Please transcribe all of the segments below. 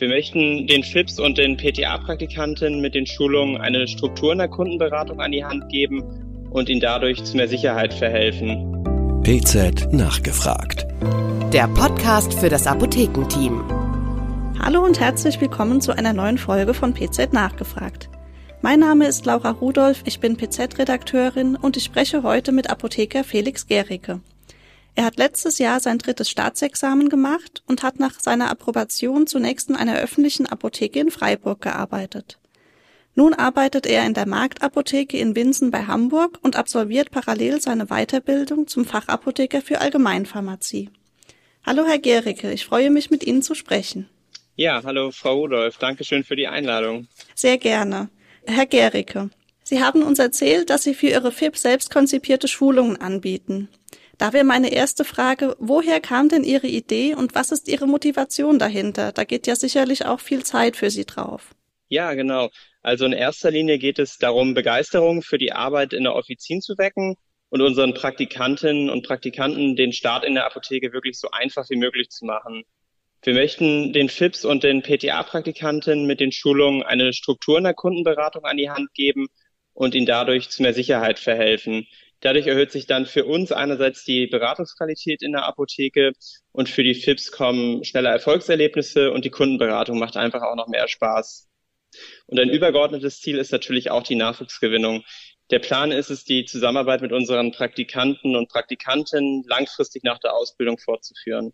Wir möchten den FIPS und den PTA-Praktikanten mit den Schulungen eine Struktur in der Kundenberatung an die Hand geben und ihnen dadurch zu mehr Sicherheit verhelfen. PZ nachgefragt. Der Podcast für das Apothekenteam. Hallo und herzlich willkommen zu einer neuen Folge von PZ nachgefragt. Mein Name ist Laura Rudolph, ich bin PZ-Redakteurin und ich spreche heute mit Apotheker Felix Gericke. Er hat letztes Jahr sein drittes Staatsexamen gemacht und hat nach seiner Approbation zunächst in einer öffentlichen Apotheke in Freiburg gearbeitet. Nun arbeitet er in der Marktapotheke in Winsen bei Hamburg und absolviert parallel seine Weiterbildung zum Fachapotheker für Allgemeinpharmazie. Hallo Herr Gericke, ich freue mich mit Ihnen zu sprechen. Ja, hallo Frau Rudolph, danke schön für die Einladung. Sehr gerne. Herr Gericke, Sie haben uns erzählt, dass Sie für Ihre FIP selbst konzipierte Schulungen anbieten. Da wäre meine erste Frage, woher kam denn Ihre Idee und was ist Ihre Motivation dahinter? Da geht ja sicherlich auch viel Zeit für Sie drauf. Ja, genau. Also in erster Linie geht es darum, Begeisterung für die Arbeit in der Offizin zu wecken und unseren Praktikantinnen und Praktikanten den Start in der Apotheke wirklich so einfach wie möglich zu machen. Wir möchten den FIPS und den PTA-Praktikanten mit den Schulungen eine Struktur in der Kundenberatung an die Hand geben und ihnen dadurch zu mehr Sicherheit verhelfen. Dadurch erhöht sich dann für uns einerseits die Beratungsqualität in der Apotheke und für die FIPS kommen schneller Erfolgserlebnisse und die Kundenberatung macht einfach auch noch mehr Spaß. Und ein übergeordnetes Ziel ist natürlich auch die Nachwuchsgewinnung. Der Plan ist es, die Zusammenarbeit mit unseren Praktikanten und Praktikanten langfristig nach der Ausbildung fortzuführen.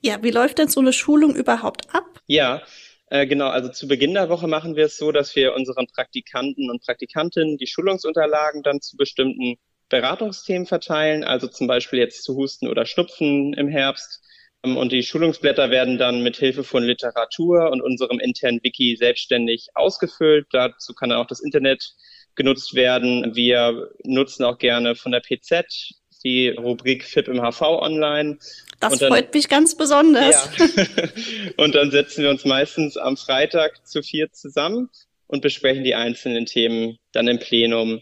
Ja, wie läuft denn so eine Schulung überhaupt ab? Ja, äh, genau. Also zu Beginn der Woche machen wir es so, dass wir unseren Praktikanten und Praktikantinnen die Schulungsunterlagen dann zu bestimmten Beratungsthemen verteilen, also zum Beispiel jetzt zu Husten oder Schnupfen im Herbst. Ähm, und die Schulungsblätter werden dann mit Hilfe von Literatur und unserem internen Wiki selbstständig ausgefüllt. Dazu kann dann auch das Internet genutzt werden. Wir nutzen auch gerne von der PZ die Rubrik FIP im HV online. Das dann, freut mich ganz besonders. Ja. und dann setzen wir uns meistens am Freitag zu vier zusammen und besprechen die einzelnen Themen dann im Plenum.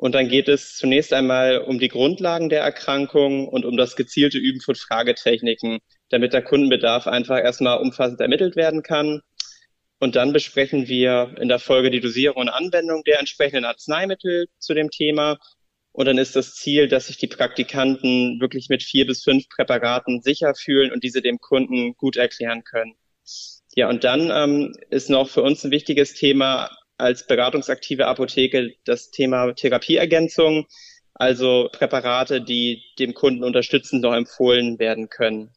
Und dann geht es zunächst einmal um die Grundlagen der Erkrankung und um das gezielte Üben von Fragetechniken, damit der Kundenbedarf einfach erstmal umfassend ermittelt werden kann. Und dann besprechen wir in der Folge die Dosierung und Anwendung der entsprechenden Arzneimittel zu dem Thema. Und dann ist das Ziel, dass sich die Praktikanten wirklich mit vier bis fünf Präparaten sicher fühlen und diese dem Kunden gut erklären können. Ja, und dann ähm, ist noch für uns ein wichtiges Thema als beratungsaktive Apotheke das Thema Therapieergänzung, also Präparate, die dem Kunden unterstützend noch empfohlen werden können.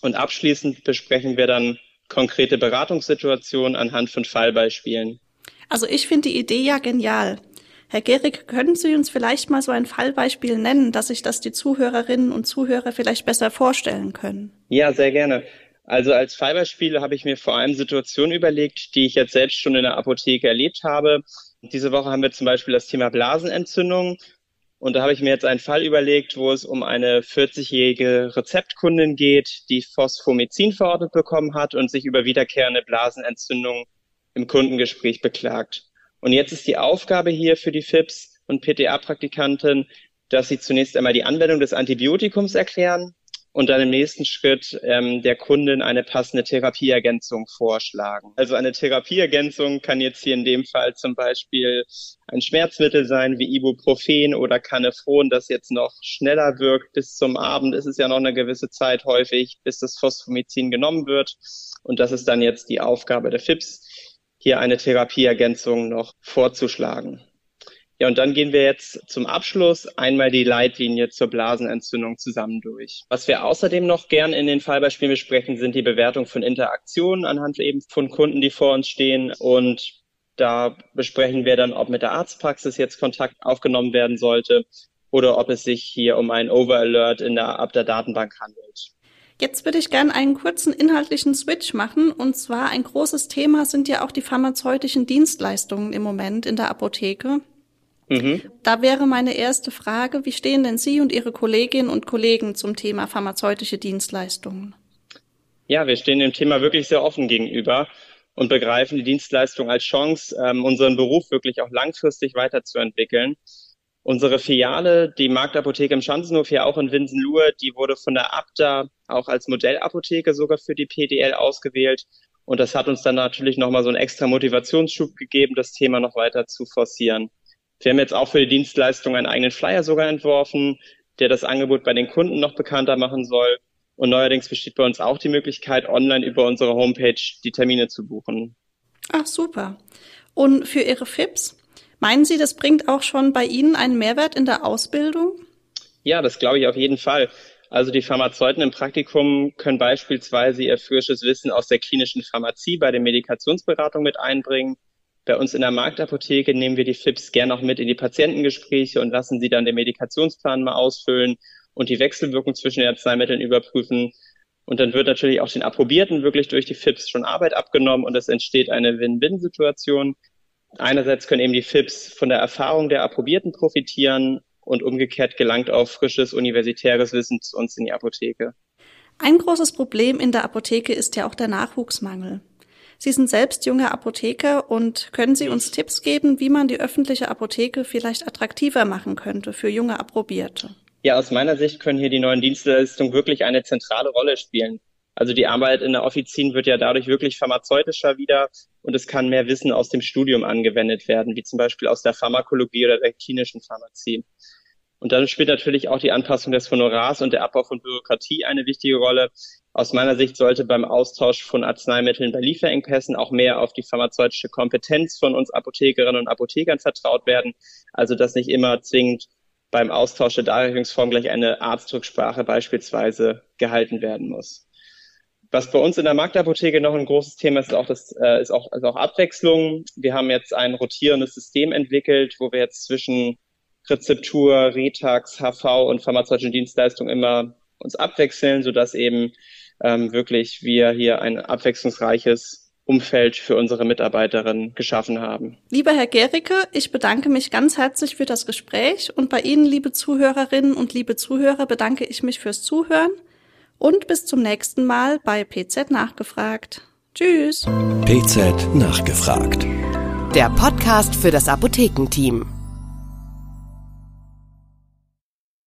Und abschließend besprechen wir dann konkrete Beratungssituationen anhand von Fallbeispielen. Also ich finde die Idee ja genial. Herr Gehrig, können Sie uns vielleicht mal so ein Fallbeispiel nennen, dass sich das die Zuhörerinnen und Zuhörer vielleicht besser vorstellen können? Ja, sehr gerne. Also als Fallbeispiele habe ich mir vor allem Situationen überlegt, die ich jetzt selbst schon in der Apotheke erlebt habe. Diese Woche haben wir zum Beispiel das Thema Blasenentzündung. Und da habe ich mir jetzt einen Fall überlegt, wo es um eine 40-jährige Rezeptkundin geht, die Phosphomycin verordnet bekommen hat und sich über wiederkehrende Blasenentzündung im Kundengespräch beklagt. Und jetzt ist die Aufgabe hier für die FIPS und PTA-Praktikanten, dass sie zunächst einmal die Anwendung des Antibiotikums erklären, und dann im nächsten Schritt ähm, der Kundin eine passende Therapieergänzung vorschlagen. Also eine Therapieergänzung kann jetzt hier in dem Fall zum Beispiel ein Schmerzmittel sein wie Ibuprofen oder Canefron, das jetzt noch schneller wirkt. Bis zum Abend ist es ja noch eine gewisse Zeit häufig, bis das Phosphomycin genommen wird. Und das ist dann jetzt die Aufgabe der FIPS, hier eine Therapieergänzung noch vorzuschlagen. Ja, und dann gehen wir jetzt zum Abschluss einmal die Leitlinie zur Blasenentzündung zusammen durch. Was wir außerdem noch gern in den Fallbeispielen besprechen, sind die Bewertung von Interaktionen anhand eben von Kunden, die vor uns stehen. Und da besprechen wir dann, ob mit der Arztpraxis jetzt Kontakt aufgenommen werden sollte oder ob es sich hier um einen Overalert in der, ab der Datenbank handelt. Jetzt würde ich gerne einen kurzen inhaltlichen Switch machen. Und zwar ein großes Thema sind ja auch die pharmazeutischen Dienstleistungen im Moment in der Apotheke. Mhm. Da wäre meine erste Frage, wie stehen denn Sie und Ihre Kolleginnen und Kollegen zum Thema pharmazeutische Dienstleistungen? Ja, wir stehen dem Thema wirklich sehr offen gegenüber und begreifen die Dienstleistung als Chance, ähm, unseren Beruf wirklich auch langfristig weiterzuentwickeln. Unsere Filiale, die Marktapotheke im Schanzenhof, hier auch in Winsenlohe, die wurde von der Abda auch als Modellapotheke sogar für die PDL ausgewählt Und das hat uns dann natürlich nochmal so einen extra Motivationsschub gegeben, das Thema noch weiter zu forcieren. Wir haben jetzt auch für die Dienstleistung einen eigenen Flyer sogar entworfen, der das Angebot bei den Kunden noch bekannter machen soll. Und neuerdings besteht bei uns auch die Möglichkeit, online über unsere Homepage die Termine zu buchen. Ach, super. Und für Ihre FIPS? Meinen Sie, das bringt auch schon bei Ihnen einen Mehrwert in der Ausbildung? Ja, das glaube ich auf jeden Fall. Also die Pharmazeuten im Praktikum können beispielsweise ihr frisches Wissen aus der klinischen Pharmazie bei der Medikationsberatung mit einbringen. Bei uns in der Marktapotheke nehmen wir die FIPS gern auch mit in die Patientengespräche und lassen sie dann den Medikationsplan mal ausfüllen und die Wechselwirkung zwischen den Arzneimitteln überprüfen. Und dann wird natürlich auch den Approbierten wirklich durch die FIPS schon Arbeit abgenommen und es entsteht eine Win-Win-Situation. Einerseits können eben die FIPS von der Erfahrung der Approbierten profitieren und umgekehrt gelangt auch frisches universitäres Wissen zu uns in die Apotheke. Ein großes Problem in der Apotheke ist ja auch der Nachwuchsmangel. Sie sind selbst junger Apotheker und können Sie uns Tipps geben, wie man die öffentliche Apotheke vielleicht attraktiver machen könnte für junge Approbierte? Ja, aus meiner Sicht können hier die neuen Dienstleistungen wirklich eine zentrale Rolle spielen. Also die Arbeit in der Offizin wird ja dadurch wirklich pharmazeutischer wieder und es kann mehr Wissen aus dem Studium angewendet werden, wie zum Beispiel aus der Pharmakologie oder der klinischen Pharmazie. Und dann spielt natürlich auch die Anpassung des Honorars und der Abbau von Bürokratie eine wichtige Rolle. Aus meiner Sicht sollte beim Austausch von Arzneimitteln bei Lieferengpässen auch mehr auf die pharmazeutische Kompetenz von uns Apothekerinnen und Apothekern vertraut werden. Also dass nicht immer zwingend beim Austausch der Darreichungsform gleich eine Arztrücksprache beispielsweise gehalten werden muss. Was bei uns in der Marktapotheke noch ein großes Thema ist, ist auch, das, äh, ist auch, also auch Abwechslung. Wir haben jetzt ein rotierendes System entwickelt, wo wir jetzt zwischen Rezeptur, Retax, HV und pharmazeutischen Dienstleistungen immer uns abwechseln, sodass eben ähm, wirklich wir hier ein abwechslungsreiches Umfeld für unsere Mitarbeiterinnen geschaffen haben. Lieber Herr Gericke, ich bedanke mich ganz herzlich für das Gespräch und bei Ihnen, liebe Zuhörerinnen und liebe Zuhörer, bedanke ich mich fürs Zuhören und bis zum nächsten Mal bei PZ Nachgefragt. Tschüss. PZ Nachgefragt. Der Podcast für das Apothekenteam.